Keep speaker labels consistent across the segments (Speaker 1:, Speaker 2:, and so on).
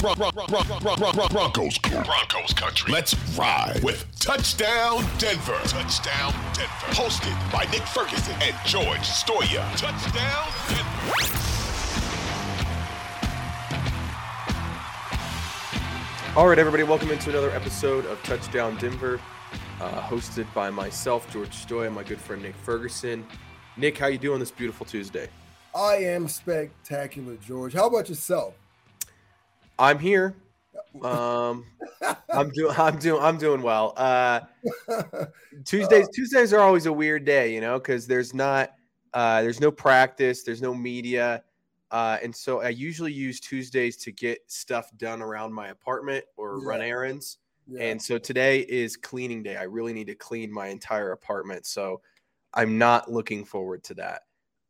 Speaker 1: Broncos, Broncos country. Let's ride with Touchdown Denver. Touchdown Denver. Hosted by Nick Ferguson and George Stoia. Touchdown Denver.
Speaker 2: All right, everybody, welcome into another episode of Touchdown Denver, uh, hosted by myself, George Stoia, and my good friend Nick Ferguson. Nick, how you doing this beautiful Tuesday?
Speaker 3: I am spectacular, George. How about yourself?
Speaker 2: I'm here. Um, I'm doing. I'm doing. I'm doing well. Uh, Tuesdays. Tuesdays are always a weird day, you know, because there's not. Uh, there's no practice. There's no media. Uh, and so I usually use Tuesdays to get stuff done around my apartment or
Speaker 3: Yeah.
Speaker 2: run errands.
Speaker 3: Yeah.
Speaker 2: And so today is cleaning day. I really need to clean my entire apartment. So I'm not looking forward to that.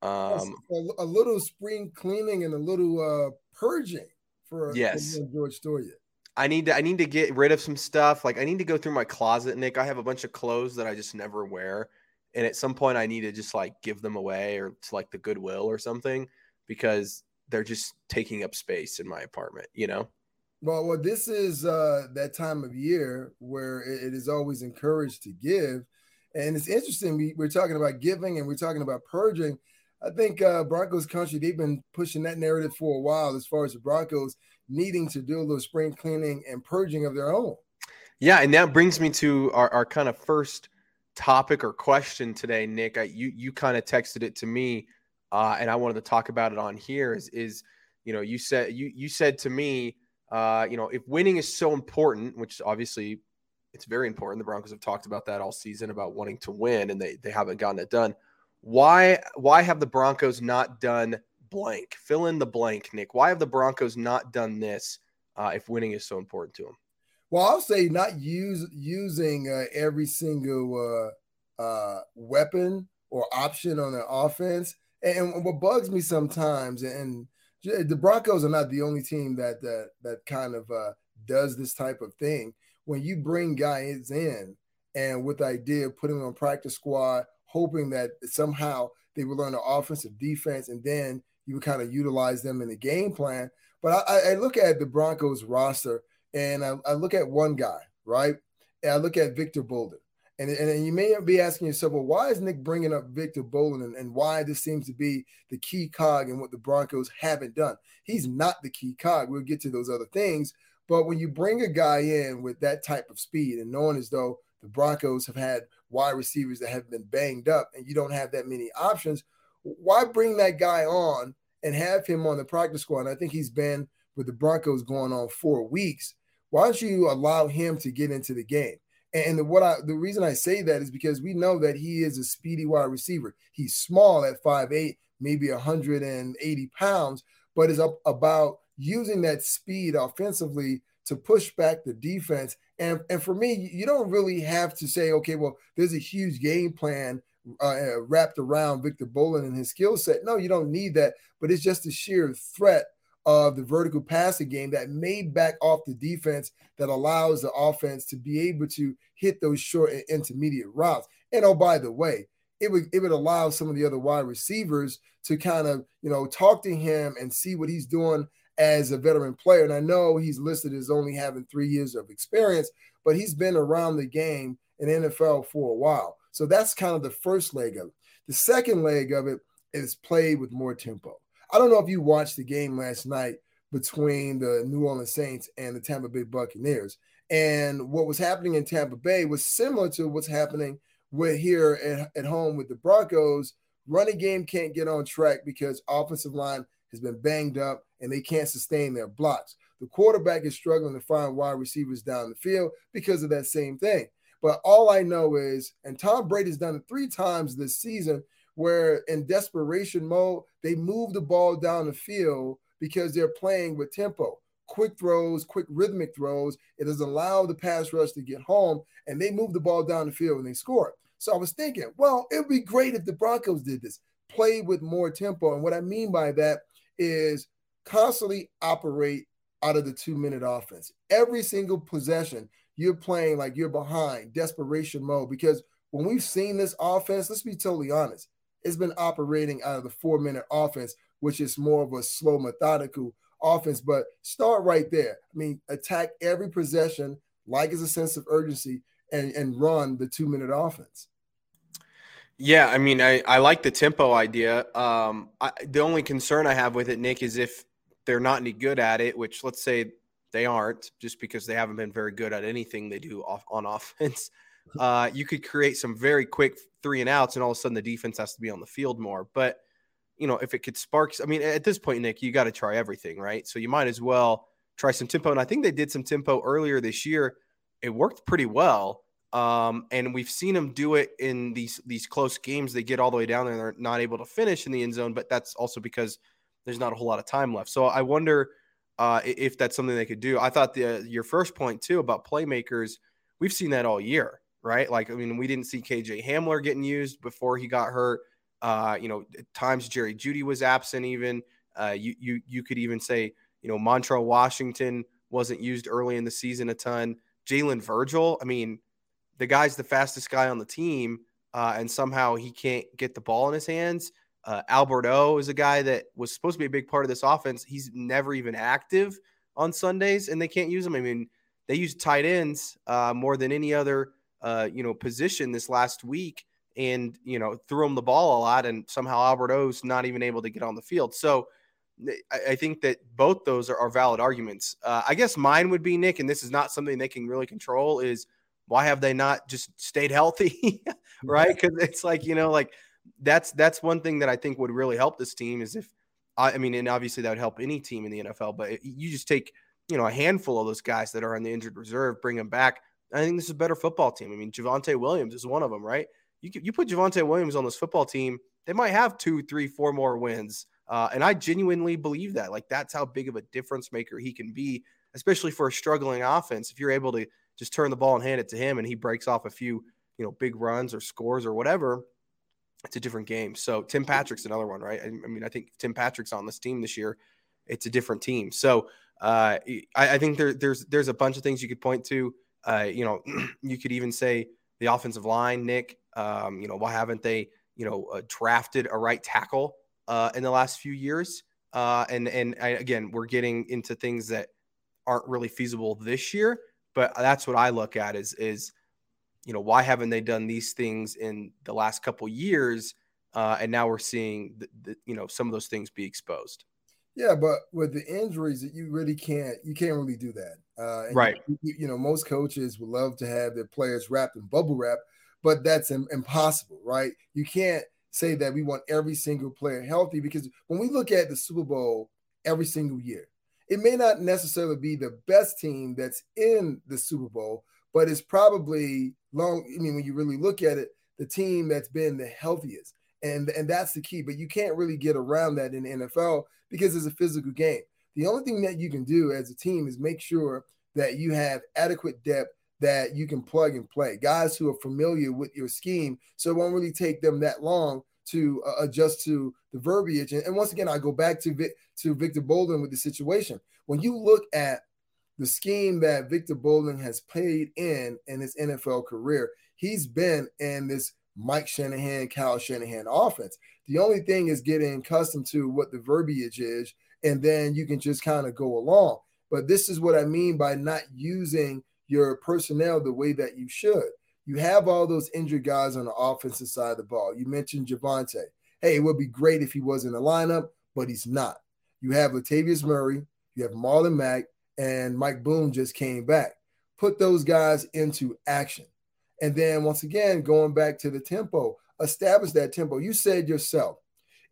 Speaker 2: Um,
Speaker 3: a, a little spring cleaning and a little uh, purging for,
Speaker 2: Yes.
Speaker 3: and George Stoia.
Speaker 2: I need to I need to get rid of some stuff. Like I need to go through my closet, Nick. I have a bunch of clothes that I just never wear. And at some point I need to just like give them away or to like the Goodwill or something because they're just taking up space in my apartment, you know?
Speaker 3: Well, well, this is uh, that time of year where it, it is always encouraged to give, and it's interesting. We, we're talking about giving and we're talking about purging. I think uh, Broncos country they've been pushing that narrative for a while, as far as the Broncos needing to do a little spring cleaning and purging of their own.
Speaker 2: Yeah, and that brings me to our, our kind of first topic or question today, Nick. I, you you kind of texted it to me, uh, and I wanted to talk about it on here. Is is you know you said you you said to me, uh, you know, if winning is so important, which obviously it's very important. The Broncos have talked about that all season about wanting to win, and they they haven't gotten it done. Why why have the Broncos not done blank? Fill in the blank, Nick. Why have the Broncos not done this uh, if winning is so important to them?
Speaker 3: Well, I'll say not use using uh, every single uh, uh, weapon or option on the offense. And, and what bugs me sometimes, and j- the Broncos are not the only team that that that kind of uh, does this type of thing. When you bring guys in and with the idea of putting them on practice squad, hoping that somehow they will learn the offensive defense, and then you would kind of utilize them in the game plan. But I, I- I look at the Broncos roster and I, I look at one guy, right? And I look at Victor Bolden. And, and you may be asking yourself, well, why is Nick bringing up Victor Bolden and, and why this seems to be the key cog in what the Broncos haven't done? He's not the key cog. We'll get to those other things. But when you bring a guy in with that type of speed and knowing as though the Broncos have had wide receivers that have been banged up and you don't have that many options, why bring that guy on and have him on the practice squad? And I think he's been with the Broncos going on four weeks. Why don't you allow him to get into the game? And what I the reason I say that is because we know that he is a speedy wide receiver. He's small at 5'8, maybe 180 pounds, but is up about using that speed offensively to push back the defense. And, and for me, you don't really have to say, okay, well, there's a huge game plan uh, wrapped around Victor Bolden and his skill set. No, you don't need that, but it's just the sheer threat of the vertical passing game that may back off the defense that allows the offense to be able to hit those short and intermediate routes. And oh, by the way, it would it would allow some of the other wide receivers to kind of you know talk to him and see what he's doing as a veteran player. And I know he's listed as only having three years of experience, but he's been around the game in NFL for a while. So that's kind of the first leg of it. The second leg of it is played with more tempo. I don't know if you watched the game last night between the New Orleans Saints and the Tampa Bay Buccaneers. And what was happening in Tampa Bay was similar to what's happening with here at, at home with the Broncos. Running game can't get on track because offensive line has been banged up and they can't sustain their blocks. The quarterback is struggling to find wide receivers down the field because of that same thing. But all I know is, and Tom Brady's done it three times this season, where in desperation mode, they move the ball down the field because they're playing with tempo. Quick throws, quick rhythmic throws. It doesn't allow the pass rush to get home, and they move the ball down the field and they score. So I was thinking, well, it would be great if the Broncos did this, play with more tempo. And what I mean by that is constantly operate out of the two minute offense. Every single possession, you're playing like you're behind, desperation mode. Because when we've seen this offense, let's be totally honest, it's been operating out of the four minute offense, which is more of a slow, methodical offense, but start right there. I mean, attack every possession like it's a sense of urgency and, and run the two minute offense.
Speaker 2: Yeah, I mean, I, I like the tempo idea. Um, I, the only concern I have with it, Nick, is if they're not any good at it, which let's say they aren't, just because they haven't been very good at anything they do off on offense. Uh, you could create some very quick three and outs, and all of a sudden the defense has to be on the field more. But you know, if it could spark, I mean, at this point, Nick, you got to try everything, right? So you might as well try some tempo. And I think they did some tempo earlier this year. It worked pretty well. Um, and we've seen them do it in these these close games. They get all the way down there and they're not able to finish in the end zone, but that's also because there's not a whole lot of time left. So I wonder uh, if that's something they could do. I thought the your first point too about playmakers, we've seen that all year, right? Like I mean, we didn't see KJ Hamler getting used before he got hurt. Uh, you know, times Jerry Jeudy was absent. Even uh, you you you could even say you know Montrell Washington wasn't used early in the season a ton. Jalen Virgil, I mean, the guy's the fastest guy on the team, uh, and somehow he can't get the ball in his hands. Uh, Albert O is a guy that was supposed to be a big part of this offense. He's never even active on Sundays, and they can't use him. I mean, they use tight ends uh, more than any other uh, you know position this last week, and you know threw him the ball a lot, and somehow Albert O's not even able to get on the field. So I, I think that both those are, are valid arguments. Uh, I guess mine would be Nick, and this is not something they can really control. Is why have they not just stayed healthy, right? Because it's like you know, like that's that's one thing that I think would really help this team is if I, I mean, and obviously that would help any team in the NFL. But you just take you know a handful of those guys that are on the injured reserve, bring them back. I think this is a better football team. I mean, Javonte Williams is one of them, right? You you put Javonte Williams on this football team, they might have two, three, four more wins. Uh, and I genuinely believe that. Like that's how big of a difference maker he can be, especially for a struggling offense. If you're able to just turn the ball and hand it to him, and he breaks off a few, you know, big runs or scores or whatever, it's a different game. So Tim Patrick's another one, right? I, I mean, I think Tim Patrick's on this team this year. It's a different team. So uh, I, I, think there, there's there's a bunch of things you could point to. Uh, you know, you could even say the offensive line, Nick. Um, you know, why haven't they, you know, uh, drafted a right tackle uh, in the last few years? Uh, and and I, again, we're getting into things that aren't really feasible this year. But that's what I look at is is you know, why haven't they done these things in the last couple years? Uh, and now we're seeing, the, the, you know, some of those things be exposed.
Speaker 3: Yeah, but with the injuries, that you really can't you can't really do that.
Speaker 2: Uh, right.
Speaker 3: You, you, know, most coaches would love to have their players wrapped in bubble wrap, but that's Im- impossible, right? You can't say that we want every single player healthy because when we look at the Super Bowl every single year, it may not necessarily be the best team that's in the Super Bowl, but it's probably long. I mean, when you really look at it, the team that's been the healthiest, and and that's the key. But you can't really get around that in the NFL because it's a physical game. The only thing that you can do as a team is make sure that you have adequate depth that you can plug and play. Guys who are familiar with your scheme, so it won't really take them that long to uh, adjust to the verbiage. And, and, once again, I go back to Vic, to Victor Bolden with the situation. When you look at the scheme that Victor Bolden has played in in his NFL career, he's been in this Mike Shanahan, Kyle Shanahan offense. The only thing is getting accustomed to what the verbiage is, and then you can just kind of go along. But this is what I mean by not using your personnel the way that you should. You have all those injured guys on the offensive side of the ball. You mentioned Javonte. Hey, it would be great if he was in the lineup, but he's not. You have Latavius Murray, you have Marlon Mack, and Mike Boone just came back. Put those guys into action. And then once again, going back to the tempo, establish that tempo. You said yourself,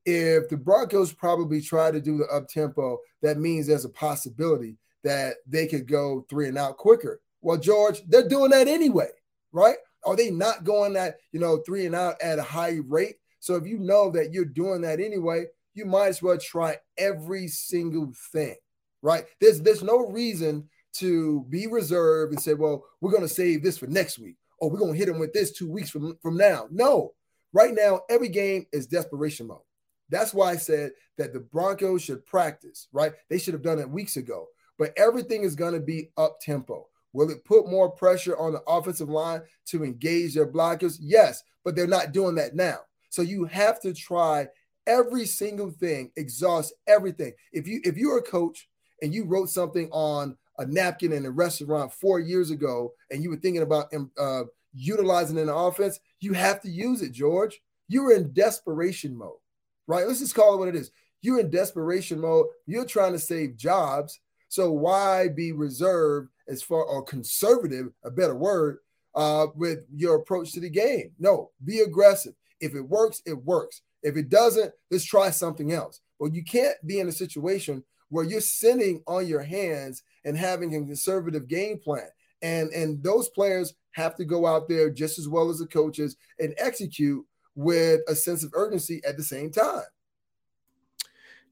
Speaker 3: if the Broncos probably try to do the up tempo, that means there's a possibility that they could go three and out quicker. Well, George, they're doing that anyway, right? Are they not going that, you know, three and out at a high rate? So if you know that you're doing that anyway, you might as well try every single thing right? There's there's no reason to be reserved and say, well, we're to save this for next week, or we're to hit them with this two weeks from, from now. No, right now, every game is desperation mode. That's why I said that the Broncos should practice, right? They should have done it weeks ago, but everything is going to be up tempo. Will it put more pressure on the offensive line to engage their blockers? Yes, but they're not doing that now. So you have to try every single thing, exhaust everything. If you if you're a coach and you wrote something on a napkin in a restaurant four years ago and you were thinking about um, uh, utilizing an offense, you have to use it, George. You're in desperation mode, right? Let's just call it what it is. You're in desperation mode. You're trying to save jobs. So why be reserved as far or conservative, a better word, uh, with your approach to the game? No, be aggressive. If it works, it works. If it doesn't, let's try something else. But you can't be in a situation where you're sitting on your hands and having a conservative game plan. And, and those players have to go out there just as well as the coaches and execute with a sense of urgency at the same time.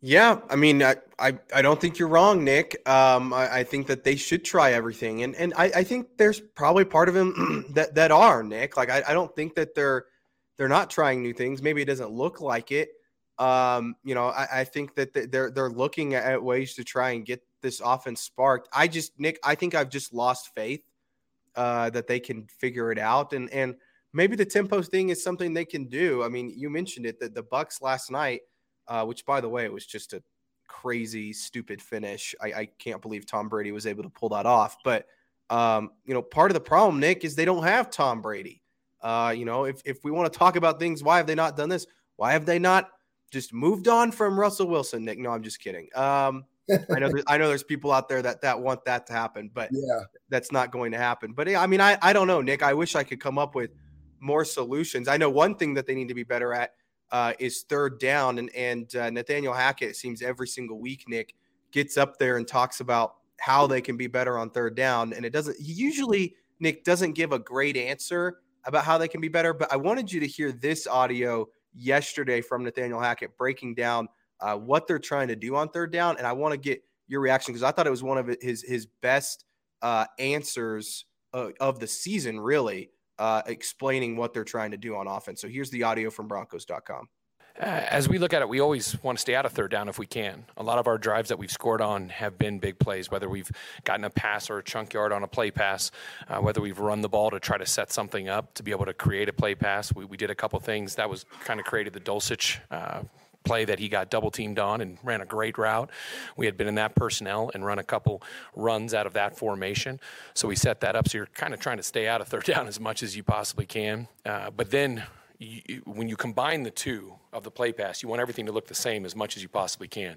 Speaker 2: Yeah, I mean, I, I, I don't think you're wrong, Nick. Um, I, I, think that they should try everything, and and I, I think there's probably part of them that that are Nick. Like I, I don't think that they're they're not trying new things. Maybe it doesn't look like it, um, you know, I, I, think that they're they're looking at ways to try and get this offense sparked. I just Nick, I think I've just lost faith uh, that they can figure it out, and and maybe the tempo thing is something they can do. I mean, you mentioned it that the Bucs last night, uh, which by the way, it was just a crazy, stupid finish. I, I can't believe Tom Brady was able to pull that off. But um, you know, part of the problem, Nick, is they don't have Tom Brady. Uh, you know, if if we want to talk about things, why have they not done this? Why have they not just moved on from Russell Wilson, Nick. No, I'm just kidding. Um, I know I know there's people out there that that want that to happen, but
Speaker 3: yeah,
Speaker 2: that's not going to happen. But I mean, I I don't know, Nick. I wish I could come up with more solutions. I know one thing that they need to be better at uh, is third down, and and uh, Nathaniel Hackett seems every single week, Nick, gets up there and talks about how they can be better on third down, and it doesn't. He usually Nick doesn't give a great answer about how they can be better, but I wanted you to hear this audio yesterday from Nathaniel Hackett breaking down uh, what they're trying to do on third down, and I want to get your reaction because I thought it was one of his his best uh, answers uh, of the season, really uh, explaining what they're trying to do on offense. So here's the audio from Broncos.com.
Speaker 4: Uh, as we look at it, we always want to stay out of third down if we can. A lot of our drives that we've scored on have been big plays, whether we've gotten a pass or a chunk yard on a play pass, uh, whether we've run the ball to try to set something up to be able to create a play pass. We, we did a couple things that was kind of created the Dulcich. Uh, play that he got double teamed on and ran a great route. We had been in that personnel and run a couple runs out of that formation. So we set that up. So you're kind of trying to stay out of third down as much as you possibly can. Uh, but then you, when you combine the two of the play pass, you want everything to look the same as much as you possibly can.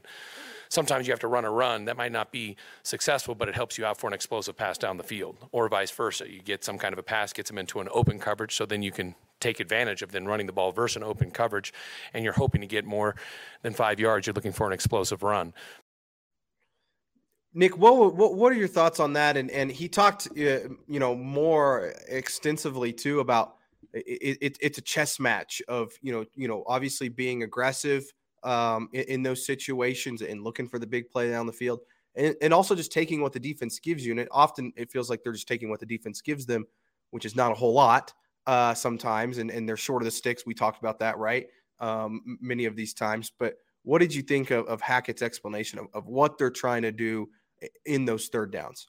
Speaker 4: Sometimes you have to run a run that might not be successful, but it helps you out for an explosive pass down the field, or vice versa. You get some kind of a pass, gets them into an open coverage, so then you can take advantage of then running the ball versus an open coverage, and you're hoping to get more than five yards. You're looking for an explosive run.
Speaker 2: Nick, what, what what are your thoughts on that? And and he talked, uh, you know, more extensively too about it, it, it's a chess match of you know you know obviously being aggressive um, in, in, those situations and looking for the big play down the field and, and also just taking what the defense gives you. And it often it feels like they're just taking what the defense gives them which is not a whole lot uh, sometimes. And, and they're short of the sticks. We talked about that right? Um, many of these times. But what did you think of, of hackett's explanation of, of what they're trying to do in those third downs?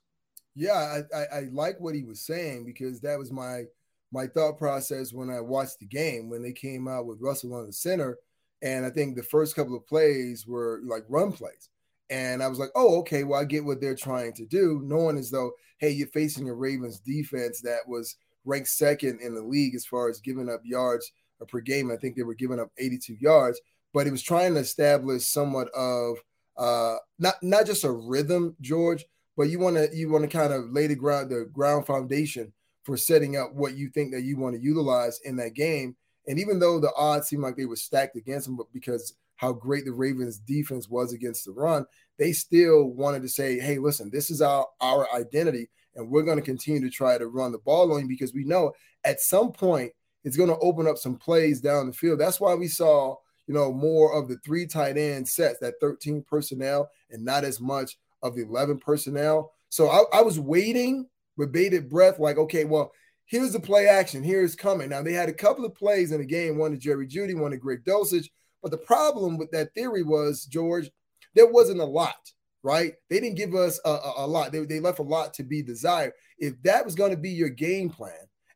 Speaker 3: Yeah I, I, I like what he was saying because that was my – my thought process when I watched the game when they came out with Russell on the center. And I think the first couple of plays were like run plays. And I was like, oh, okay, well, I get what they're trying to do, knowing as though, hey, you're facing a Ravens defense that was ranked second in the league as far as giving up yards per game. I think they were giving up 82 yards, but it was trying to establish somewhat of uh, not not just a rhythm, George, but you want to you want to kind of lay the ground the ground foundation for setting up what you think that you want to utilize in that game. And even though the odds seemed like they were stacked against them, but because how great the Ravens defense was against the run, they still wanted to say, hey, listen, this is our, our identity, and we're going to continue to try to run the ball on you because we know at some point it's going to open up some plays down the field. That's why we saw, you know, more of the three tight end sets, that 13 personnel, and not as much of the 11 personnel. So I, I was waiting with bated breath, like, okay, well, here's the play action. Here's coming. Now, they had a couple of plays in the game, one to Jerry Jeudy, one to Greg Dulcich. But the problem with that theory was, George, there wasn't a lot, right? They didn't give us a, a, a lot. They, they left a lot to be desired. If that was going to be your game plan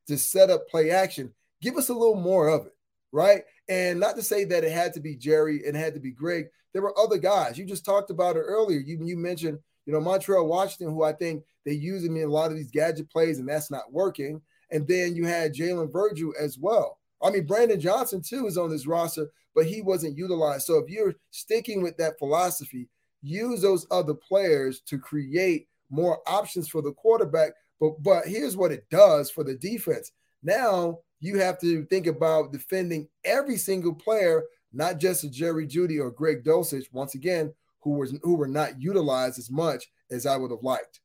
Speaker 3: to set up play action, give us a little more of it, right? And not to say that it had to be Jerry and had to be Greg. There were other guys. You just talked about it earlier. You, you mentioned You know, Montrell Washington, who I think they use him in a lot of these gadget plays, and that's not working. And then you had Jalen Virgil as well. I mean, Brandon Johnson too is on this roster, but he wasn't utilized. So if you're sticking with that philosophy, use those other players to create more options for the quarterback. But but here's what it does for the defense. Now you have to think about defending every single player, not just a Jerry Jeudy or Greg Dulcich, once again, who was who were not utilized as much as I would have liked.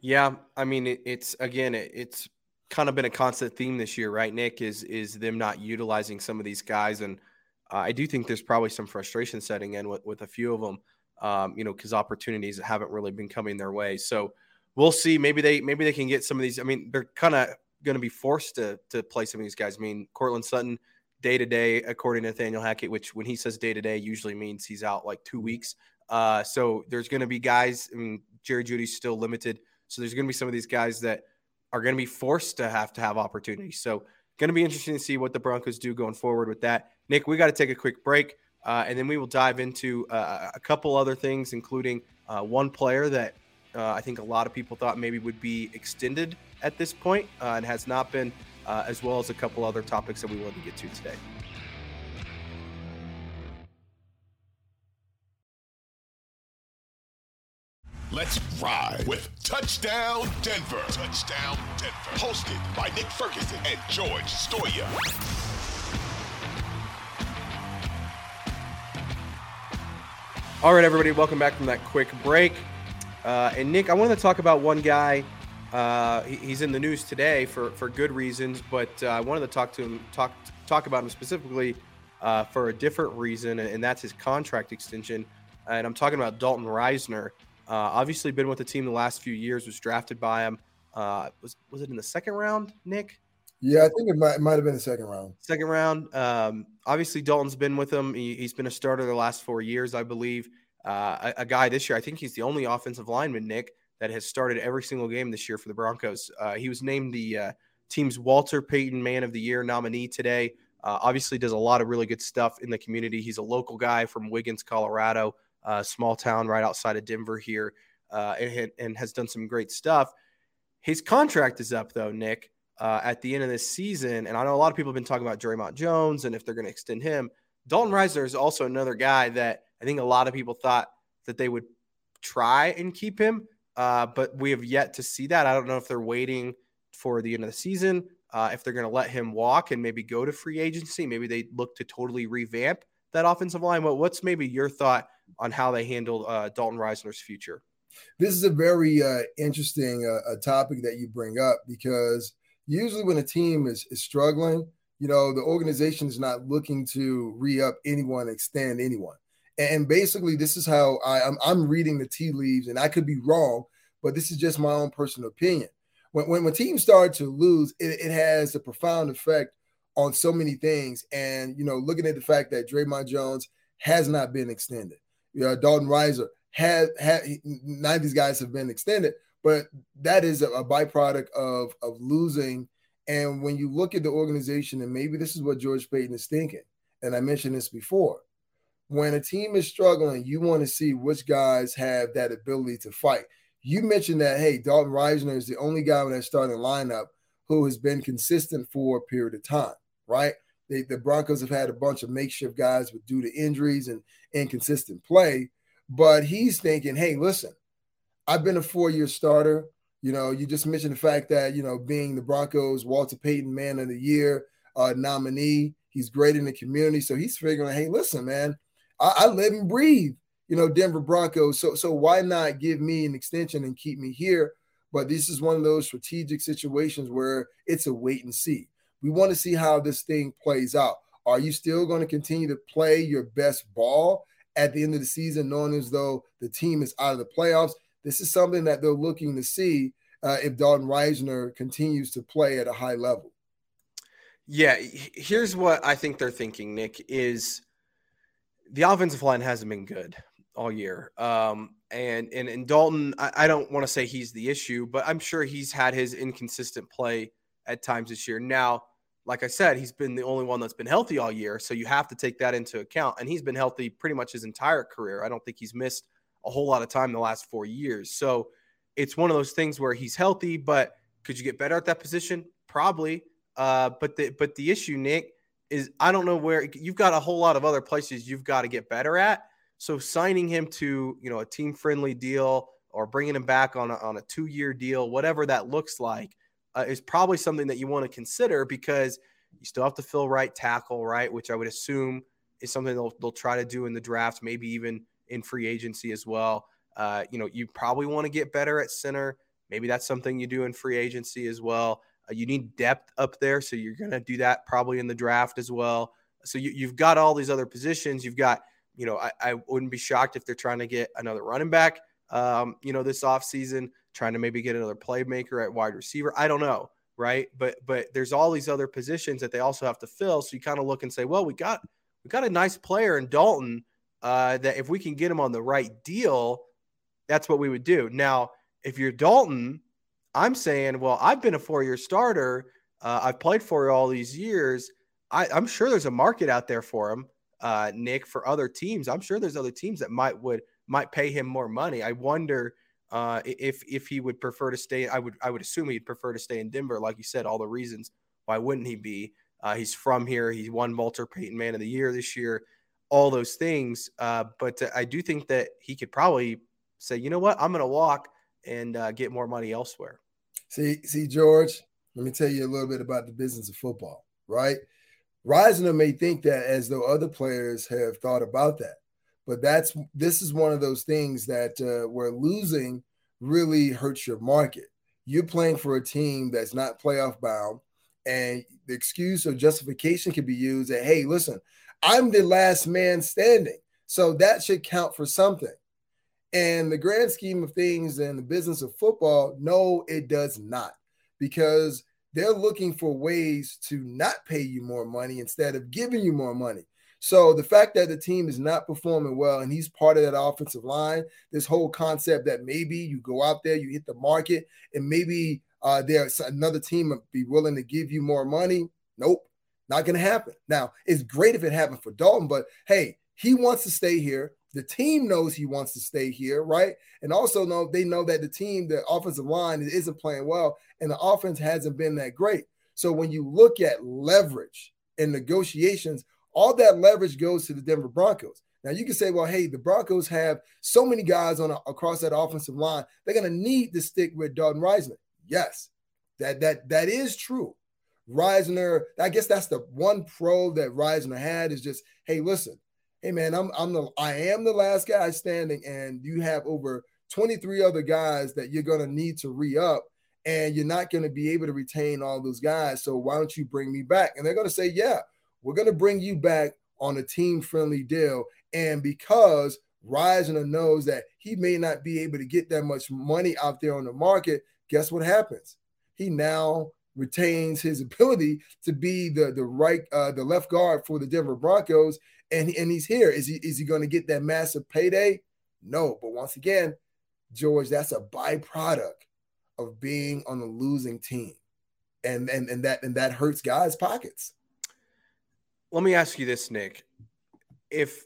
Speaker 2: Yeah, I mean it, it's again it, it's kind of been a constant theme this year, right? Nick is is them not utilizing some of these guys, and uh, I do think there's probably some frustration setting in with with a few of them, um, you know, because opportunities haven't really been coming their way. So we'll see. Maybe they maybe they can get some of these. I mean, they're kind of going to be forced to to play some of these guys. I mean, Courtland Sutton day to day, according to Nathaniel Hackett, which when he says day to day, usually means he's out like two weeks. Uh, so there's going to be guys. I mean, Jerry Jeudy's still limited, so there's going to be some of these guys that are going to be forced to have to have opportunities. So going to be interesting to see what the Broncos do going forward with that. Nick, we got to take a quick break, uh, and then we will dive into uh, a couple other things, including uh, one player that uh, I think a lot of people thought maybe would be extended at this point uh, and has not been, uh, as well as a couple other topics that we wanted to get to today.
Speaker 1: Let's ride with Touchdown Denver. Touchdown Denver. Hosted by Nick Ferguson and George Stoia.
Speaker 2: All right, everybody, welcome back from that quick break. Uh, and Nick, I wanted to talk about one guy. Uh, he, he's in the news today for, for good reasons, but uh, I wanted to talk to him, talk talk about him specifically uh, for a different reason, and that's his contract extension. And I'm talking about Dalton Risner. Uh, obviously, been with the team the last few years. Was drafted by him. Uh, was was it in the second round, Nick?
Speaker 3: Yeah, I think it might, it might have been the second round.
Speaker 2: Second round. Um, obviously, Dalton's been with him. He, has been a starter the last four years, I believe. Uh, a, a, guy this year, I think he's the only offensive lineman, Nick, that has started every single game this year for the Broncos. Uh, he was named the uh, team's Walter Payton Man of the Year nominee today. Uh, obviously, does a lot of really good stuff in the community. He's a local guy from Wiggins, Colorado, small town right outside of Denver here, uh, and, and, has done some great stuff. His contract is up, though, Nick. Uh, at the end of this season, and I know a lot of people have been talking about Dre'Mont Jones and if they're going to extend him. Dalton Risner is also another guy that I think a lot of people thought that they would try and keep him, uh, but we have yet to see that. I don't know if they're waiting for the end of the season, uh, if they're going to let him walk and maybe go to free agency. Maybe they look to totally revamp that offensive line. What, what's maybe your thought on how they handle uh, Dalton Risner's future?
Speaker 3: This is a very uh, interesting uh, topic that you bring up because usually when a team is, is struggling, you know, the organization is not looking to re up anyone, extend anyone. And basically, this is how I, I'm, I'm reading the tea leaves, and I could be wrong, but this is just my own personal opinion. When, when, when teams start to lose, it, it has a profound effect on so many things. And, you know, looking at the fact that Dre'Mont Jones has not been extended, you know, Dalton Risner had, had none of these guys have been extended, but that is a, a byproduct of, of losing. And when you look at the organization, and maybe this is what George Paton is thinking, and I mentioned this before when a team is struggling, you want to see which guys have that ability to fight. You mentioned that, hey, Dalton Risner is the only guy in that starting lineup who has been consistent for a period of time, right? They, the Broncos have had a bunch of makeshift guys with due to injuries and inconsistent play, but he's thinking, hey, listen, I've been a four-year starter. You know, you just mentioned the fact that you know being the Broncos Walter Payton Man of the Year uh, nominee, he's great in the community, so he's figuring, hey, listen, man, I, I live and breathe, you know, Denver Broncos. So so why not give me an extension and keep me here? But this is one of those strategic situations where it's a wait and see. We want to see how this thing plays out. Are you still going to continue to play your best ball at the end of the season, knowing as though the team is out of the playoffs? This is something that they're looking to see uh, if Dalton Risner continues to play at a high level.
Speaker 2: Yeah, here's what I think they're thinking, Nick, is the offensive line hasn't been good all year. Um, and, and, and Dalton, I, I don't want to say he's the issue, but I'm sure he's had his inconsistent play at times this year. Now, like I said, he's been the only one that's been healthy all year. So you have to take that into account. And he's been healthy pretty much his entire career. I don't think he's missed a whole lot of time the last four years. So it's one of those things where he's healthy, but could you get better at that position? Probably. Uh, but the but the issue, Nick, is I don't know where you've got a whole lot of other places you've got to get better at. So signing him to you know a team friendly deal or bringing him back on a, on a two year deal, whatever that looks like, uh, is probably something that you want to consider because you still have to fill right tackle, right, which I would assume is something they'll they'll try to do in the draft, maybe even in free agency as well. Uh, you know, you probably want to get better at center. Maybe that's something you do in free agency as well. Uh, you need depth up there, so you're going to do that probably in the draft as well. So you, have got all these other positions. You've got, you know, I, I, wouldn't be shocked if they're trying to get another running back, um, you know, this offseason, trying to maybe get another playmaker at wide receiver. I don't know, right? But but there's all these other positions that they also have to fill. So you kind of look and say, well, we got we got a nice player in Dalton uh, that if we can get him on the right deal, that's what we would do. Now, if you're Dalton, I'm saying, well, I've been a four year starter. Uh, I've played for you all these years. I, am sure there's a market out there for him, uh, Nick, for other teams. I'm sure there's other teams that might would might pay him more money. I wonder uh, if if he would prefer to stay. I would I would assume he'd prefer to stay in Denver, like you said. All the reasons why wouldn't he be? Uh, he's from here. He won Walter Payton Man of the Year this year. All those things, uh, but I do think that he could probably say, you know what, I'm going to walk and uh, get more money elsewhere.
Speaker 3: See, see, George, let me tell you a little bit about the business of football, right? Risner may think that as though other players have thought about that, but that's this is one of those things that uh, where losing really hurts your market. You're playing for a team that's not playoff bound, and the excuse or justification can be used that hey, listen, I'm the last man standing, so that should count for something. And the grand scheme of things and the business of football, no, it does not, because they're looking for ways to not pay you more money instead of giving you more money. So the fact that the team is not performing well and he's part of that offensive line, this whole concept that maybe you go out there, you hit the market, and maybe uh, there's another team be willing to give you more money. Nope, not going to happen. Now it's great if it happened for Dalton, but hey, he wants to stay here. The team knows he wants to stay here, right? And also know they know that the team, the offensive line isn't playing well, and the offense hasn't been that great. So when you look at leverage and negotiations, all that leverage goes to the Denver Broncos. Now you can say, well, hey, the Broncos have so many guys on a, across that offensive line, they're going to need to stick with Dalton Risner. Yes, that that that is true. Risner, I guess that's the one pro that Risner had is just, hey, listen, hey man, I'm I'm the I am the last guy standing, and you have over 23 other guys that you're gonna need to re-up, and you're not gonna be able to retain all those guys. So why don't you bring me back? And they're gonna say, Yeah, we're gonna bring you back on a team-friendly deal. And because Risner knows that he may not be able to get that much money out there on the market, guess what happens? He now retains his ability to be the the right uh, the left guard for the Denver Broncos and and he's here. Is he is he going to get that massive payday? No, but once again, George, that's a byproduct of being on a losing team, and and and that and that hurts guys' pockets.
Speaker 2: Let me ask you this, Nick: If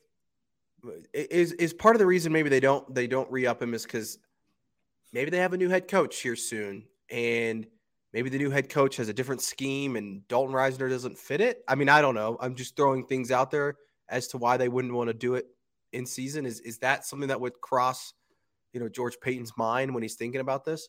Speaker 2: is is part of the reason maybe they don't they don't re up him is because maybe they have a new head coach here soon, and maybe the new head coach has a different scheme, and Dalton Risner doesn't fit it. I mean, I don't know. I'm just throwing things out there as to why they wouldn't want to do it in season? Is is that something that would cross, you know, George Paton's mind when he's thinking about this?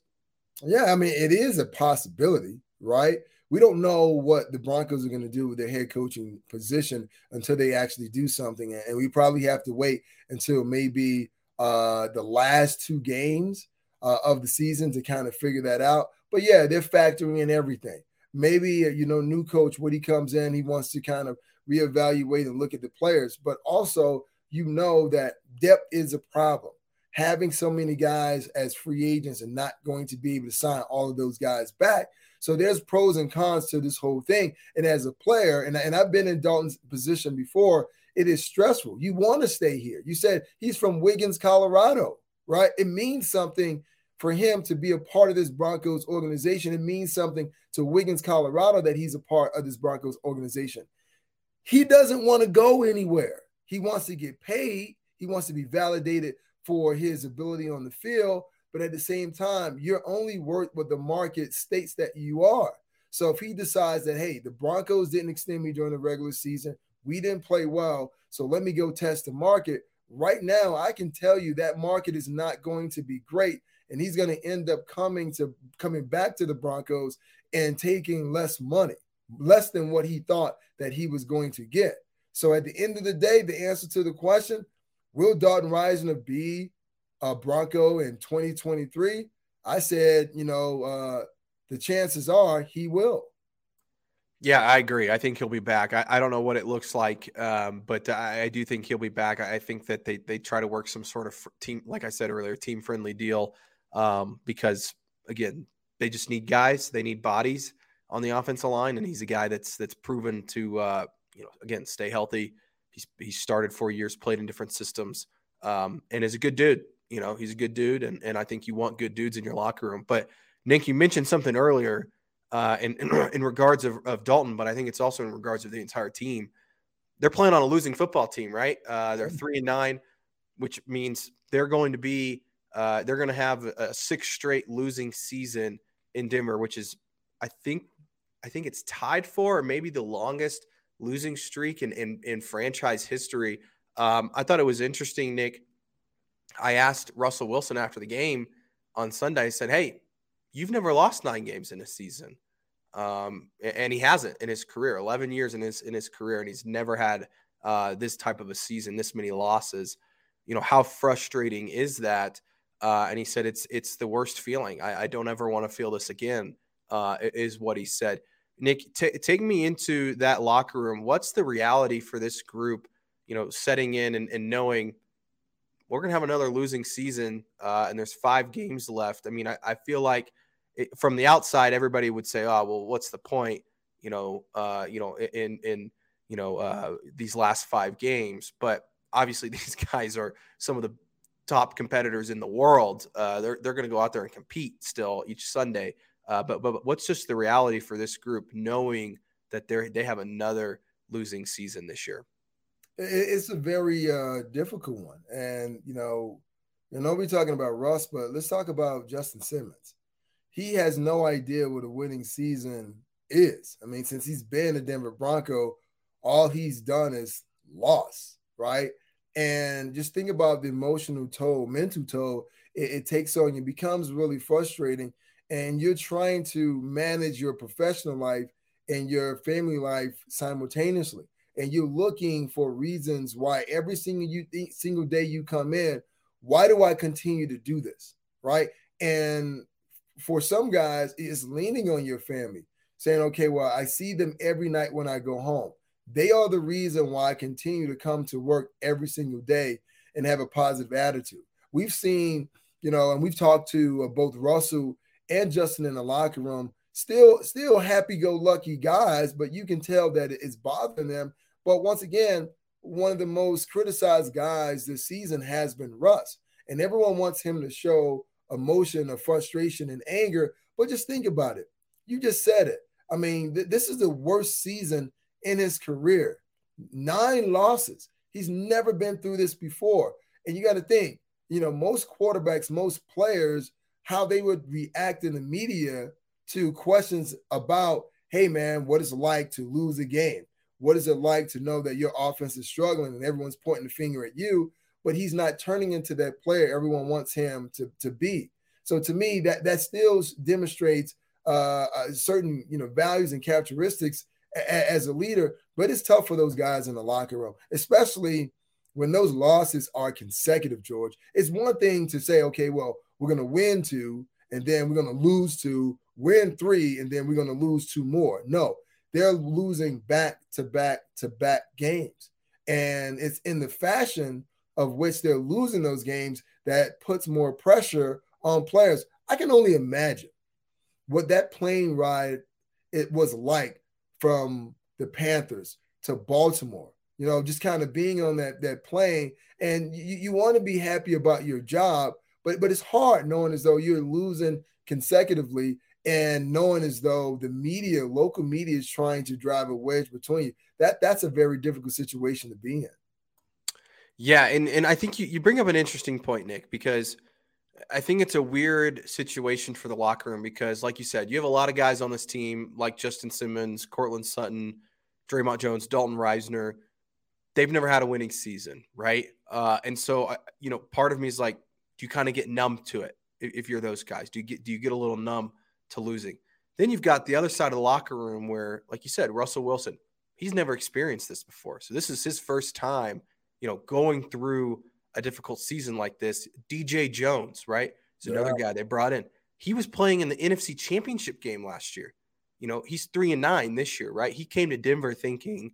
Speaker 3: Yeah, I mean, it is a possibility, right? We don't know what the Broncos are going to do with their head coaching position until they actually do something, and we probably have to wait until maybe uh, the last two games uh, of the season to kind of figure that out. But yeah, they're factoring in everything. Maybe uh, you know, new coach when he comes in, he wants to kind of reevaluate and look at the players. But also, you know that depth is a problem. Having so many guys as free agents and not going to be able to sign all of those guys back. So there's pros and cons to this whole thing. And as a player, and, and I've been in Dalton's position before, it is stressful. You want to stay here. You said he's from Wiggins, Colorado, right? It means something for him to be a part of this Broncos organization. It means something to Wiggins, Colorado, that he's a part of this Broncos organization. He doesn't want to go anywhere. He wants to get paid. He wants to be validated for his ability on the field, but at the same time, you're only worth what the market states that you are. So if he decides that, hey, the Broncos didn't extend me during the regular season, we didn't play well, so let me go test the market. Right now, I can tell you that market is not going to be great, and he's going to end up coming to coming back to the Broncos and taking less money, less than what he thought that he was going to get. So at the end of the day, the answer to the question, will Dalton Risner be a Bronco in 2023? I said, you know, uh, the chances are he will.
Speaker 2: Yeah, I agree. I think he'll be back. I, I don't know what it looks like, um, but I, I, do think he'll be back. I, I, think that they they try to work some sort of team, like I said earlier, team friendly deal, um, because again, they just need guys. They need bodies on the offensive line, and he's a guy that's that's proven to uh, you know again stay healthy. He's he started four years, played in different systems, um, and is a good dude. You know, he's a good dude, and and I think you want good dudes in your locker room. But Nick, you mentioned something earlier uh, in, in, in regards of, of Dalton, but I think it's also in regards of the entire team. They're playing on a losing football team, right? Uh, they're mm-hmm. three and nine, which means they're going to be uh, they're going to have a six straight losing season in Denver, which is I think I think it's tied for or maybe the longest losing streak in in, in franchise history. Um, I thought it was interesting, Nick. I asked Russell Wilson after the game on Sunday. I said, "Hey, you've never lost nine games in a season. Um, and he hasn't in his career, 11 years in his, in his career. And he's never had uh, this type of a season, this many losses, you know, how frustrating is that? Uh, and he said, it's, it's the worst feeling. I, I don't ever want to feel this again, uh, is what he said. Nick, t- take me into that locker room. What's the reality for this group, you know, setting in and, and knowing we're going to have another losing season uh, and there's five games left. I mean, I, I feel like – it, from the outside, everybody would say, "Oh, well, what's the point?" You know, uh, you know, in in you know uh, these last five games. But obviously, these guys are some of the top competitors in the world. Uh, they're they're going to go out there and compete still each Sunday. Uh, but, but but what's just the reality for this group, knowing that they they have another losing season this year?
Speaker 3: It's a very uh, difficult one, and you know, you know, we're talking about Russ, but let's talk about Justin Simmons he has no idea what a winning season is. I mean, since he's been a Denver Bronco, all he's done is loss, right? And just think about the emotional toll, mental toll it, it takes on you. It becomes really frustrating. And you're trying to manage your professional life and your family life simultaneously. And you're looking for reasons why every single you single day you come in, why do I continue to do this? Right. And for some guys, it's leaning on your family, saying, okay, well, I see them every night when I go home. They are the reason why I continue to come to work every single day and have a positive attitude. We've seen, you know, and we've talked to uh, both Russell and Justin in the locker room, still, still happy-go-lucky guys, but you can tell that it's bothering them. But once again, one of the most criticized guys this season has been Russ, and everyone wants him to show emotion of frustration and anger. But just think about it. You just said it. I mean, th- this is the worst season in his career. Nine losses. He's never been through this before. And you got to think, you know, most quarterbacks, most players, how they would react in the media to questions about, hey, man, what it's like to lose a game? What is it like to know that your offense is struggling and everyone's pointing the finger at you? but he's not turning into that player everyone wants him to, to be. So to me, that that still demonstrates uh, certain you know values and characteristics a- as a leader. But it's tough for those guys in the locker room, especially when those losses are consecutive. George, it's one thing to say, okay, well, we're going to win two, and then we're going to lose two, win three, and then we're going to lose two more. No, they're losing back to back to back games, and it's in the fashion of which they're losing those games that puts more pressure on players. I can only imagine what that plane ride it was like from the Panthers to Baltimore. You know, just kind of being on that that plane, and you, you want to be happy about your job, but but it's hard knowing as though you're losing consecutively and knowing as though the media, local media, is trying to drive a wedge between you. That that's a very difficult situation to be in.
Speaker 2: Yeah, and and I think you, you bring up an interesting point, Nick, because I think it's a weird situation for the locker room because, like you said, you have a lot of guys on this team like Justin Simmons, Courtland Sutton, Dre'Mont Jones, Dalton Risner. They've never had a winning season, right? Uh, and so, you know, part of me is like, do you kind of get numb to it if you're those guys? Do you get do you get a little numb to losing? Then you've got the other side of the locker room where, like you said, Russell Wilson, he's never experienced this before, so this is his first time, you know, going through a difficult season like this. DJ Jones, right? Is another yeah. guy they brought in. He was playing in the NFC Championship game last year. You know, he's three and nine this year, right? He came to Denver thinking,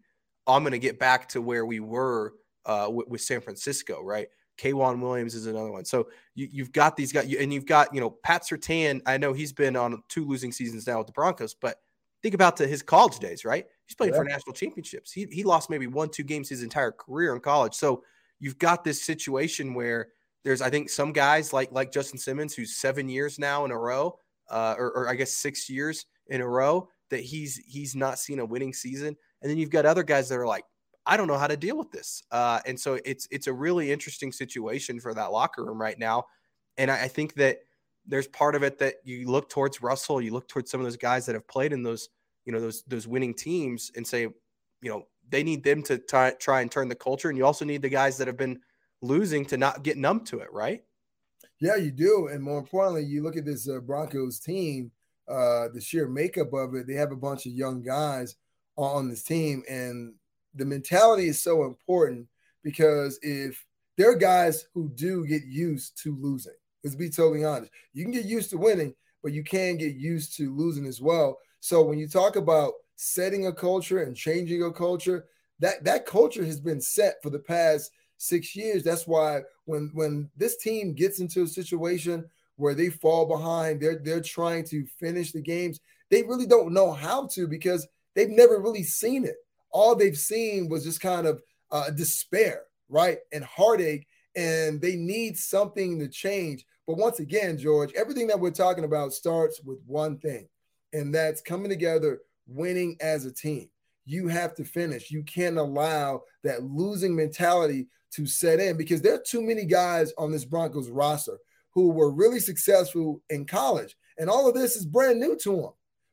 Speaker 2: I'm going to get back to where we were uh, with, with, San Francisco, right? K'Waun Williams is another one. So you, have got these guys, and you've got, you know, Pat Surtain. I know he's been on two losing seasons now with the Broncos, but think about the, his college days, right? He's playing yeah. for national championships. He, he lost maybe one, two games his entire career in college. So you've got this situation where there's, I think, some guys like like Justin Simmons, who's seven years now in a row, uh, or, or I guess six years in a row that he's he's not seen a winning season. And then you've got other guys that are like, I don't know how to deal with this. Uh, and so it's it's a really interesting situation for that locker room right now. And I, I, think that there's part of it that you look towards Russell, you look towards some of those guys that have played in those, you know, those those winning teams and say, you know, they need them to t- try and turn the culture. And you also need the guys that have been losing to not get numb to it, right?
Speaker 3: Yeah, you do. And more importantly, you look at this uh, Broncos team, uh, the sheer makeup of it, they have a bunch of young guys on this team. And the mentality is so important because if there are guys who do get used to losing, let's be totally honest. You can get used to winning, but you can get used to losing as well. So when you talk about setting a culture and changing a culture, that that culture has been set for the past six years. That's why when when this team gets into a situation where they fall behind, they're they're trying to finish the games. They really don't know how to because they've never really seen it. All they've seen was just kind of uh, despair, right, and heartache, and they need something to change. But once again, George, everything that we're talking about starts with one thing, and that's coming together winning as a team. You have to finish. You can't allow that losing mentality to set in because there are too many guys on this Broncos roster who were really successful in college. And all of this is brand new to them.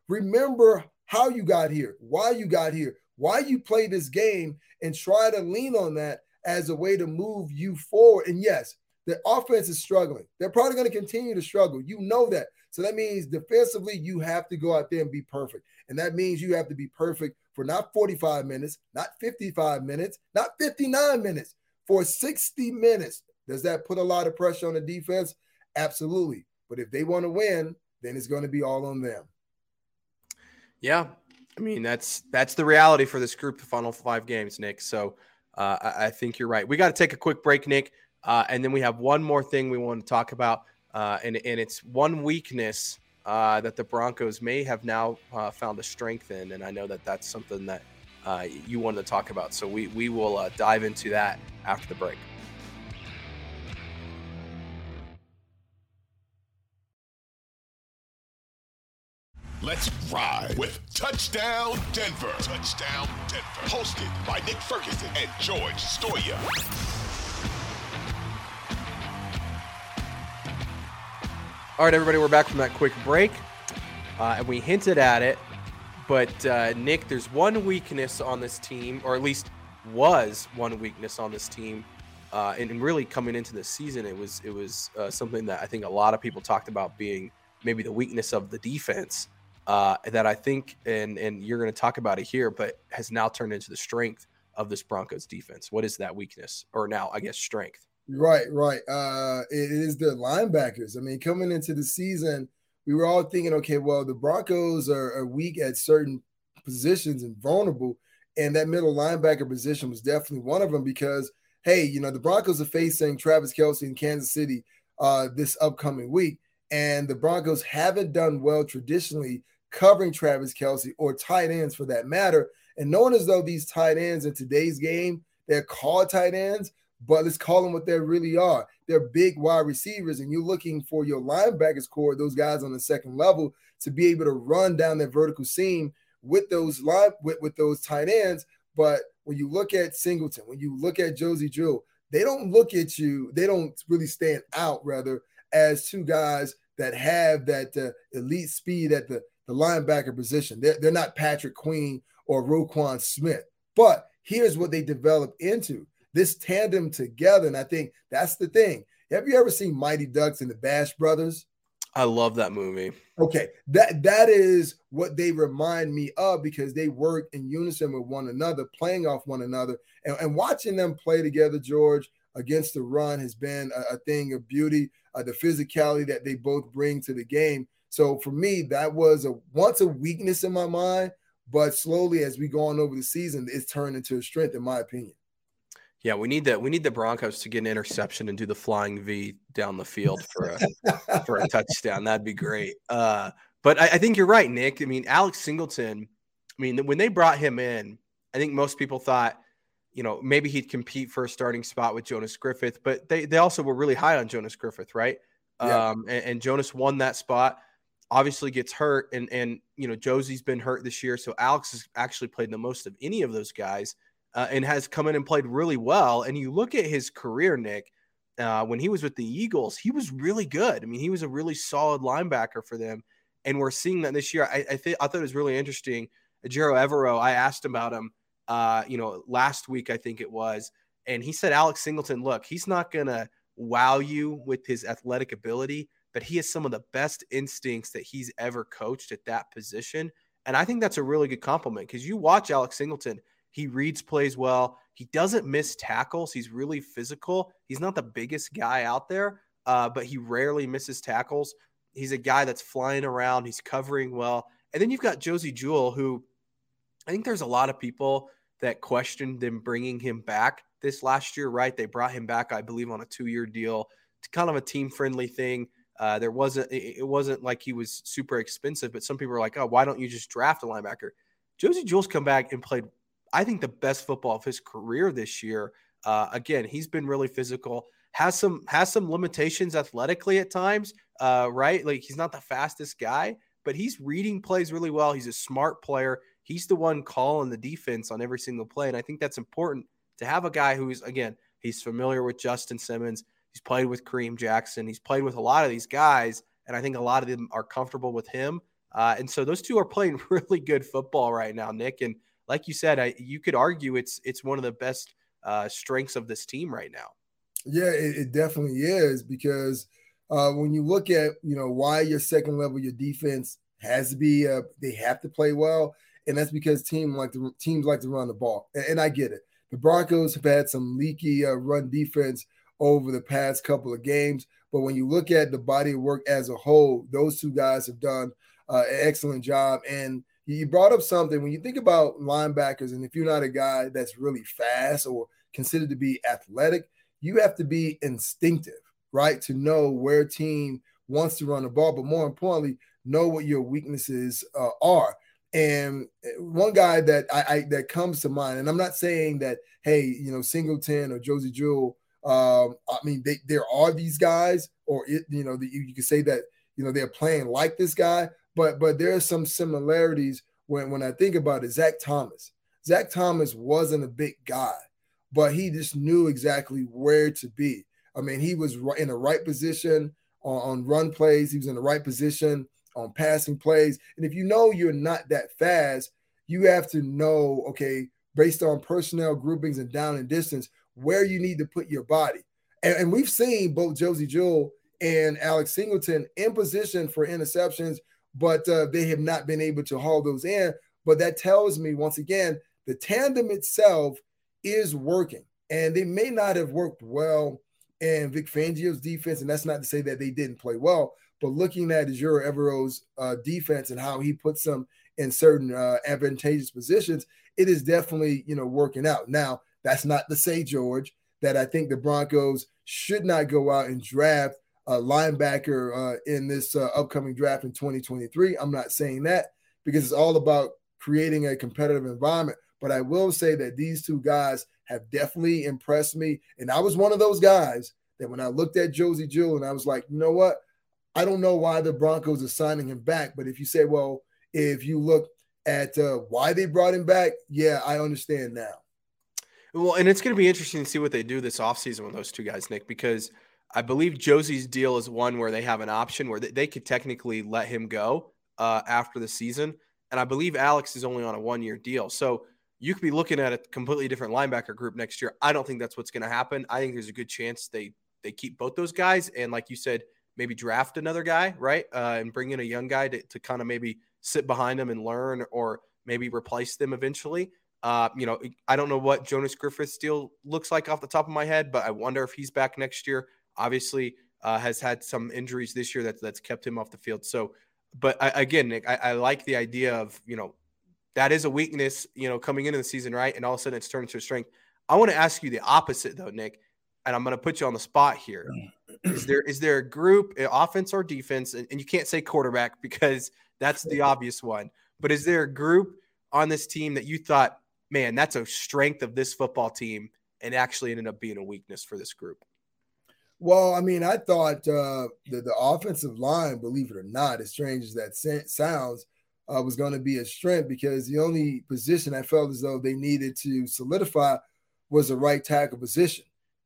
Speaker 3: Remember how you got here, why you got here, why you play this game, and try to lean on that as a way to move you forward. And yes, the offense is struggling. They're probably going to continue to struggle. You know that. So that means defensively, you have to go out there and be perfect. And that means you have to be perfect for not 45 minutes, not 55 minutes, not 59 minutes, for 60 minutes. Does that put a lot of pressure on the defense? Absolutely. But if they want to win, then it's going to be all on them.
Speaker 2: Yeah. I mean, that's that's the reality for this group, the final five games, Nick. So uh, I, I, think you're right. We got to take a quick break, Nick. Uh, and then we have one more thing we want to talk about. Uh, and, and it's one weakness uh, that the Broncos may have now uh, found a strength in. And I know that that's something that uh, you wanted to talk about. So we, we will dive into that after the break.
Speaker 1: Let's ride with Touchdown Denver. Touchdown Denver. Hosted by Nick Ferguson and George Stoia.
Speaker 2: All right, everybody, we're back from that quick break. Uh, and we hinted at it, but uh, Nick, there's one weakness on this team, or at least was one weakness on this team. Uh, and, really coming into the season, it was it was uh, something that I think a lot of people talked about being maybe the weakness of the defense. Uh, that I think, and and you're going to talk about it here, but has now turned into the strength of this Broncos defense. What is that weakness, or now I guess strength?
Speaker 3: Right, right. Uh, it is the linebackers. I mean, coming into the season, we were all thinking, okay, well, the Broncos are, are weak at certain positions and vulnerable, and that middle linebacker position was definitely one of them because, hey, you know, the Broncos are facing Travis Kelce in Kansas City uh, this upcoming week, and the Broncos haven't done well traditionally covering Travis Kelce or tight ends for that matter. And knowing as though these tight ends in today's game, they're called tight ends, but let's call them what they really are. They're big wide receivers, and you're looking for your linebackers core, those guys on the second level, to be able to run down that vertical seam with those with, with those tight ends. But when you look at Singleton, when you look at Josey Jewell, they don't look at you, they don't really stand out rather as two guys that have that uh, elite speed at the, the linebacker position. They're, they're not Patrick Queen or Roquan Smith. But here's what they develop into this tandem together. And I think that's the thing. Have you ever seen Mighty Ducks and the Bash Brothers?
Speaker 2: I love that movie.
Speaker 3: Okay, that that is what they remind me of because they work in unison with one another, playing off one another, and, and watching them play together, George, against the run has been a, a thing of beauty. Uh, the physicality that they both bring to the game. So for me, that was a once a weakness in my mind, but slowly as we go on over the season, it's turned into a strength, in my opinion.
Speaker 2: Yeah, we need that. We need the Broncos to get an interception and do the flying V down the field for a for a touchdown. That'd be great. Uh, but I, I, think you're right, Nick. I mean, Alex Singleton. I mean, when they brought him in, I think most people thought, you know, maybe he'd compete for a starting spot with Jonas Griffith. But they they also were really high on Jonas Griffith, right? Yeah. Um, and, and Jonas won that spot. Obviously, gets hurt, and and you know Josey's been hurt this year, so Alex has actually played the most of any of those guys uh, and has come in and played really well. And you look at his career, Nick, uh, when he was with the Eagles, he was really good. I mean, he was a really solid linebacker for them. And we're seeing that this year. I, I, th- I thought it was really interesting. Ejiro Evero, I asked about him, uh, you know, last week, I think it was. And he said, Alex Singleton, look, he's not to wow you with his athletic ability, but he has some of the best instincts that he's ever coached at that position. And I think that's a really good compliment because you watch Alex Singleton – he reads plays well. He doesn't miss tackles. He's really physical. He's not the biggest guy out there, uh, but he rarely misses tackles. He's a guy that's flying around. He's covering well. And then you've got Josey Jewell, who I think there's a lot of people that questioned them bringing him back this last year, right? They brought him back, I believe, on a two year deal. It's kind of a team friendly thing. Uh, there wasn't, it wasn't like he was super expensive, but some people are like, oh, why don't you just draft a linebacker? Josey Jewell's come back and played I think the best football of his career this year. Uh, again, he's been really physical. Has some has some limitations athletically at times, uh, right? Like he's not the fastest guy, but he's reading plays really well. He's a smart player. He's the one calling the defense on every single play, and I think that's important to have a guy who's again he's familiar with Justin Simmons. He's played with Kareem Jackson. He's played with a lot of these guys, and I think a lot of them are comfortable with him. Uh, and so those two are playing really good football right now, Nick. And like you said, I, you could argue it's it's one of the best uh, strengths of this team right now.
Speaker 3: Yeah, it, it definitely is because uh, when you look at you know why your second level, your defense has to be uh, they have to play well, and that's because team like the teams like to run the ball, and, and I get it. The Broncos have had some leaky uh, run defense over the past couple of games, but when you look at the body of work as a whole, those two guys have done uh, an excellent job, and you brought up something when you think about linebackers, and if you're not a guy that's really fast or considered to be athletic, you have to be instinctive, right? To know where team wants to run the ball, but more importantly, know what your weaknesses uh, are. And eh, one guy that I, I, that comes to mind, and I'm not saying that hey, you know, Singleton or Josey Jewell. Um, I mean, they, there are these guys, or it, you know, the, you, you can say that you know they're playing like this guy, but but there are some similarities when when I think about it. Zach Thomas, Zach Thomas wasn't a big guy, but he just knew exactly where to be. I mean, he was in the right position on, on run plays. He was in the right position on passing plays. And if you know you're not that fast, you have to know, okay, based on personnel groupings and down and distance, where you need to put your body. And, and we've seen both Josey Jewell and Alex Singleton in position for interceptions but uh, they have not been able to haul those in. But that tells me once again, the tandem itself is working, and they may not have worked well in Vic Fangio's defense, and that's not to say that they didn't play well. But looking at Ejiro Evero's uh, defense and how he puts them in certain uh, advantageous positions, it is definitely you know working out. Now that's not to say, George, that I think the Broncos should not go out and draft a linebacker uh, in this uh, upcoming draft in 2023. I'm not saying that because it's all about creating a competitive environment. But I will say that these two guys have definitely impressed me. And I was one of those guys that when I looked at Josey Jewell and I was like, you know what? I don't know why the Broncos are signing him back. But if you say, well, if you look at uh, why they brought him back, yeah, I understand now.
Speaker 2: Well, and it's going to be interesting to see what they do this offseason with those two guys, Nick, because I believe Josey's deal is one where they have an option where they, could technically let him go uh, after the season. And I believe Alex is only on a one year deal. So you could be looking at a completely different linebacker group next year. I don't think that's what's going to happen. I think there's a good chance they they keep both those guys. And like you said, maybe draft another guy, right? Uh, and bring in a young guy to, to kind of maybe sit behind them and learn or maybe replace them eventually. Uh, you know, I don't know what Jonas Griffith's deal looks like off the top of my head, but I wonder if he's back next year. Obviously, uh, has had some injuries this year that, that's kept him off the field. So, but I, again, Nick, I, I, like the idea of, you know, that is a weakness, you know, coming into the season, right? And all of a sudden it's turned into a strength. I want to ask you the opposite, though, Nick, and I'm going to put you on the spot here. Is there is there a group, offense or defense, and, and you can't say quarterback because that's the obvious one, but is there a group on this team that you thought, man, that's a strength of this football team, and actually ended up being a weakness for this group?
Speaker 3: Well, I mean, I thought uh, the, the offensive line, believe it or not, as strange as that sounds, uh, was going to be a strength because the only position I felt as though they needed to solidify was the right tackle position.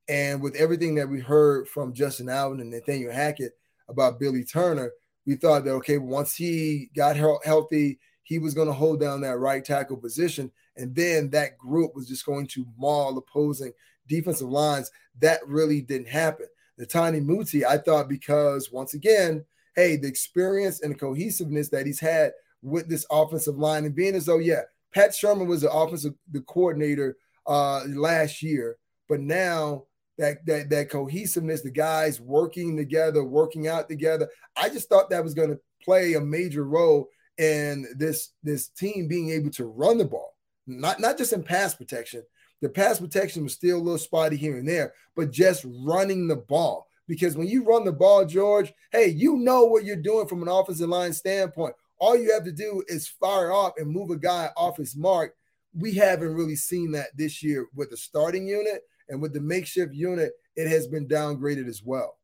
Speaker 3: And with everything that we heard from Justin Allen and Nathaniel Hackett about Billy Turner, we thought that, okay, once he got he- healthy, he was going to hold down that right tackle position. And then that group was just going to maul opposing defensive lines. That really didn't happen. Netane Muti, I thought because once again, hey, the experience and the cohesiveness that he's had with this offensive line and being as though, yeah, Pat Shurmur was the offensive the coordinator uh last year, but now that that that cohesiveness, the guys working together, working out together. I just thought that was going to play a major role in this this team being able to run the ball, not not just in pass protection, the pass protection was still a little spotty here and there, but just running the ball. Because when you run the ball, George, hey, you know what you're doing from an offensive line standpoint. All you have to do is fire off and move a guy off his mark. We haven't really seen that this year with the starting unit and with the makeshift unit. It has been downgraded as well.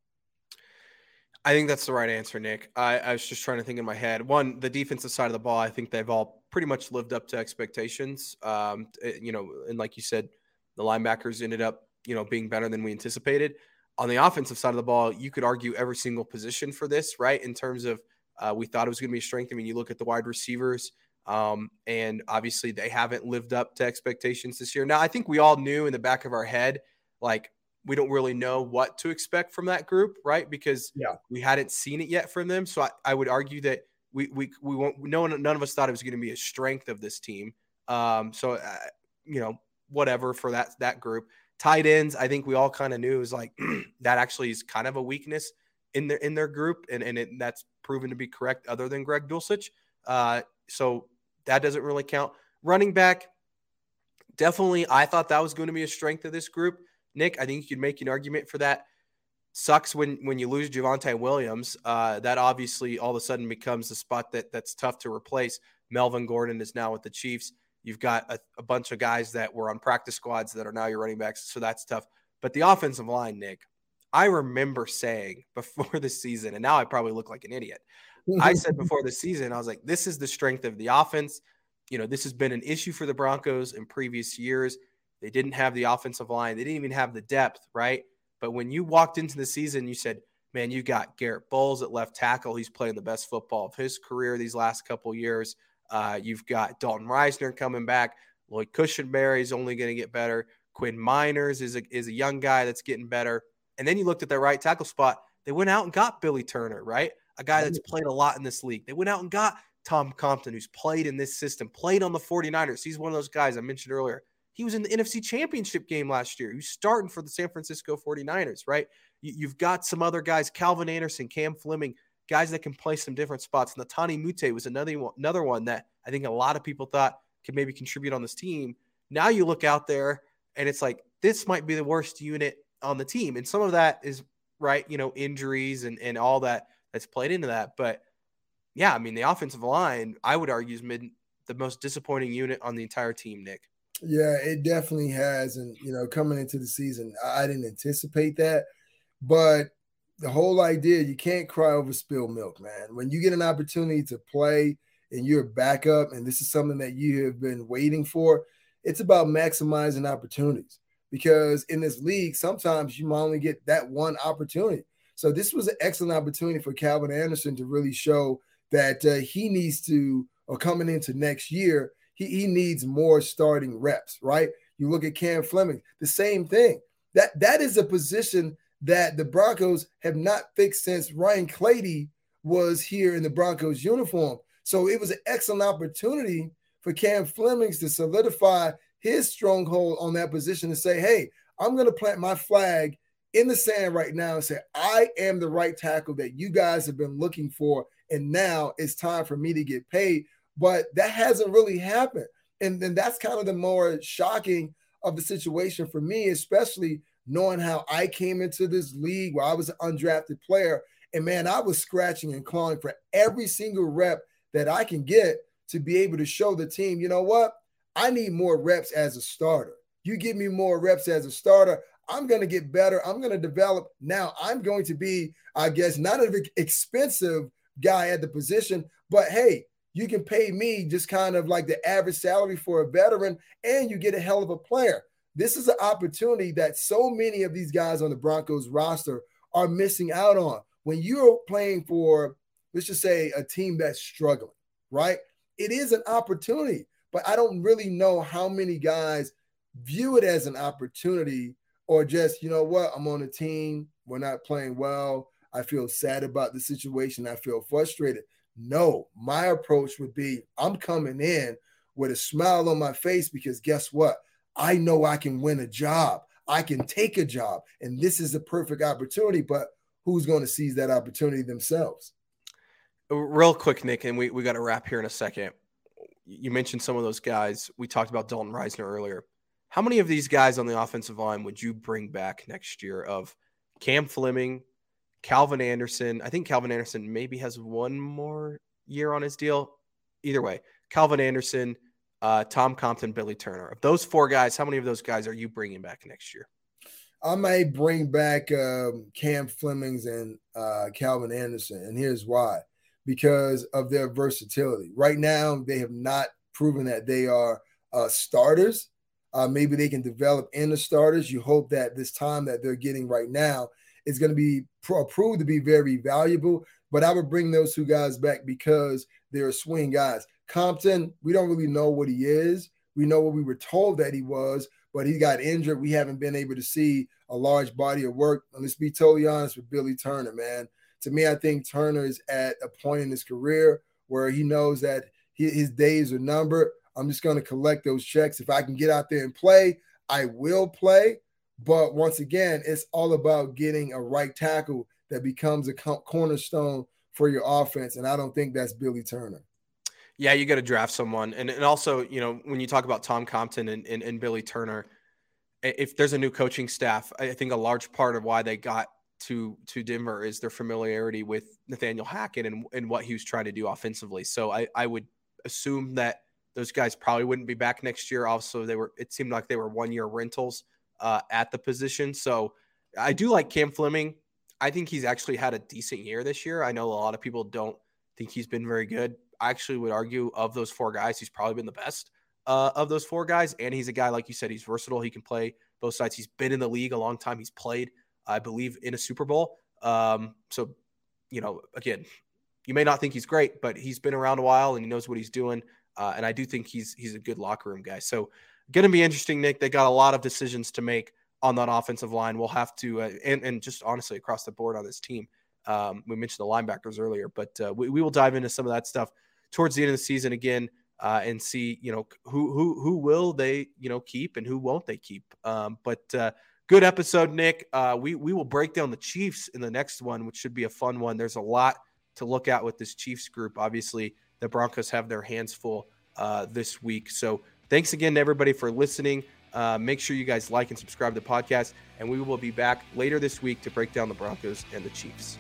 Speaker 2: I think that's the right answer, Nick. I, I, was just trying to think in my head. One, the defensive side of the ball, I think they've all pretty much lived up to expectations. Um, eh, you know, and like you said, the linebackers ended up, you know, being better than we anticipated. On the offensive side of the ball, you could argue every single position for this, right? In terms of uh, we thought it was going to be a strength. I mean, you look at the wide receivers, um, and obviously they haven't lived up to expectations this year. Now, I think we all knew in the back of our head, like we don't really know what to expect from that group, right? Because yeah. we hadn't seen it yet from them. So I, I would argue that we we we won't. No one, none of us thought it was going to be a strength of this team. Um, so uh, you know, whatever for that that group. Tight ends, I think we all kind of knew was like that actually is kind of a weakness in their in their group, and and it, that's proven to be correct. Other than Greg Dulcich, uh, so that doesn't really count. Running back, definitely, I thought that was going to be a strength of this group. Nick, I think you could make an argument for that. Sucks when when you lose Javonte Williams. Uh, that obviously all of a sudden becomes the spot that that's tough to replace. Melvin Gordon is now with the Chiefs. You've got a, a bunch of guys that were on practice squads that are now your running backs, so that's tough. But the offensive line, Nick, I remember saying before the season, and now I probably look like an idiot. I said before the season, I was like, this is the strength of the offense. You know, this has been an issue for the Broncos in previous years. They didn't have the offensive line. They didn't even have the depth, right? But when you walked into the season, you said, man, you got Garrett Bolles at left tackle. He's playing the best football of his career these last couple years. Uh, you've got Dalton Risner coming back. Lloyd Cushenberry is only going to get better. Quinn Meinerz is a, is a young guy that's getting better. And then you looked at their right tackle spot. They went out and got Billy Turner, right? A guy that's played a lot in this league. They went out and got Tom Compton, who's played in this system, played on the 49ers. He's one of those guys I mentioned earlier. He was in the NFC Championship game last year. He's starting for the San Francisco 49ers, right? You've got some other guys, Calvin Anderson, Cam Fleming, guys that can play some different spots. And Netane Muti was another one, another one that I think a lot of people thought could maybe contribute on this team. Now you look out there and it's like this might be the worst unit on the team. And some of that is right, you know, injuries and, and all that that's played into that. But yeah, I mean the offensive line, I would argue is mid the most disappointing unit on the entire team, Nick.
Speaker 3: Yeah, it definitely has. And, you know, coming into the season, I didn't anticipate that. But the whole idea, you can't cry over spilled milk, man. When you get an opportunity to play and you're backup, and this is something that you have been waiting for, it's about maximizing opportunities because in this league, sometimes you might only get that one opportunity. So this was an excellent opportunity for Calvin Anderson to really show that uh, he needs to, or coming into next year, he, he needs more starting reps, right? You look at Cam Fleming, the same thing. That that is a position that the Broncos have not fixed since Ryan Clady was here in the Broncos uniform. So it was an excellent opportunity for Cam Flemings to solidify his stronghold on that position and say, hey, I'm going to plant my flag in the sand right now and say, I am the right tackle that you guys have been looking for. And now it's time for me to get paid. But that hasn't really happened. And then that's kind of the more shocking of the situation for me, especially knowing how I came into this league where I was an undrafted player. And man, I was scratching and clawing for every single rep that I can get to be able to show the team, you know what? I need more reps as a starter. You give me more reps as a starter, I'm going to get better. I'm going to develop. Now I'm going to be, I guess, not an expensive guy at the position, but hey, you can pay me just kind of like the average salary for a veteran, and you get a hell of a player. This is an opportunity that so many of these guys on the Broncos roster are missing out on. When you're playing for, let's just say, a team that's struggling, right? It is an opportunity, but I don't really know how many guys view it as an opportunity or just, you know what, I'm on a team, we're not playing well. I feel sad about the situation. I feel frustrated. No, my approach would be I'm coming in with a smile on my face because guess what? I know I can win a job. I can take a job. And this is a perfect opportunity, but who's going to seize that opportunity themselves?
Speaker 2: Uh, real quick, Nick, and we, we got to wrap here in a second. You mentioned some of those guys. We talked about Dalton Risner earlier. How many of these guys on the offensive line would you bring back next year of Cam Fleming, Calvin Anderson? I think Calvin Anderson maybe has one more year on his deal. Either way, Calvin Anderson, uh, Tom Compton, Billy Turner. Of those four guys, how many of those guys are you bringing back next year?
Speaker 3: I may bring back um, Cam Flemings and uh, Calvin Anderson, and here's why: because of their versatility. Right now, they have not proven that they are uh, starters. Uh, maybe they can develop in the starters. You hope that this time that they're getting right now is going to be pro- proved to be very valuable. But I would bring those two guys back because they're swing guys. Compton, we don't really know what he is. We know what we were told that he was, but he got injured. We haven't been able to see a large body of work. And let's be totally honest with Billy Turner, man. To me, I think Turner is at a point in his career where he knows that his days are numbered. I'm just going to collect those checks. If I can get out there and play, I will play. But once again, it's all about getting a right tackle that becomes a cornerstone for your offense. And I don't think that's Billy Turner.
Speaker 2: Yeah, you got to draft someone. And, and also, you know, when you talk about Tom Compton and, and, and Billy Turner, if there's a new coaching staff, I think a large part of why they got to to Denver is their familiarity with Nathaniel Hackett and, and what he was trying to do offensively. So I, I would assume that those guys probably wouldn't be back next year. Also, they were it seemed like they were one year rentals uh, at the position. So I do like Cam Fleming. I think he's actually had a decent year this year. I know a lot of people don't think he's been very good. I actually would argue of those four guys, he's probably been the best uh, of those four guys. And he's a guy, like you said, he's versatile. He can play both sides. He's been in the league a long time. He's played, I believe, in a Super Bowl. Um, so, you know, again, you may not think he's great, but he's been around a while and he knows what he's doing. Uh, and I do think he's he's a good locker room guy. So, going to be interesting, Nick. They got a lot of decisions to make on that offensive line. We'll have to, uh, and, and just honestly across the board on this team. Um, we mentioned the linebackers earlier, but uh, we, we will dive into some of that stuff towards the end of the season again uh, and see, you know, who who who will they, you know, keep and who won't they keep. Um, but uh, good episode, Nick. Uh, we we will break down the Chiefs in the next one, which should be a fun one. There's a lot to look at with this Chiefs group. Obviously, the Broncos have their hands full uh, this week. So thanks again to everybody for listening. Uh, make sure you guys like and subscribe to the podcast, and we will be back later this week to break down the Broncos and the Chiefs.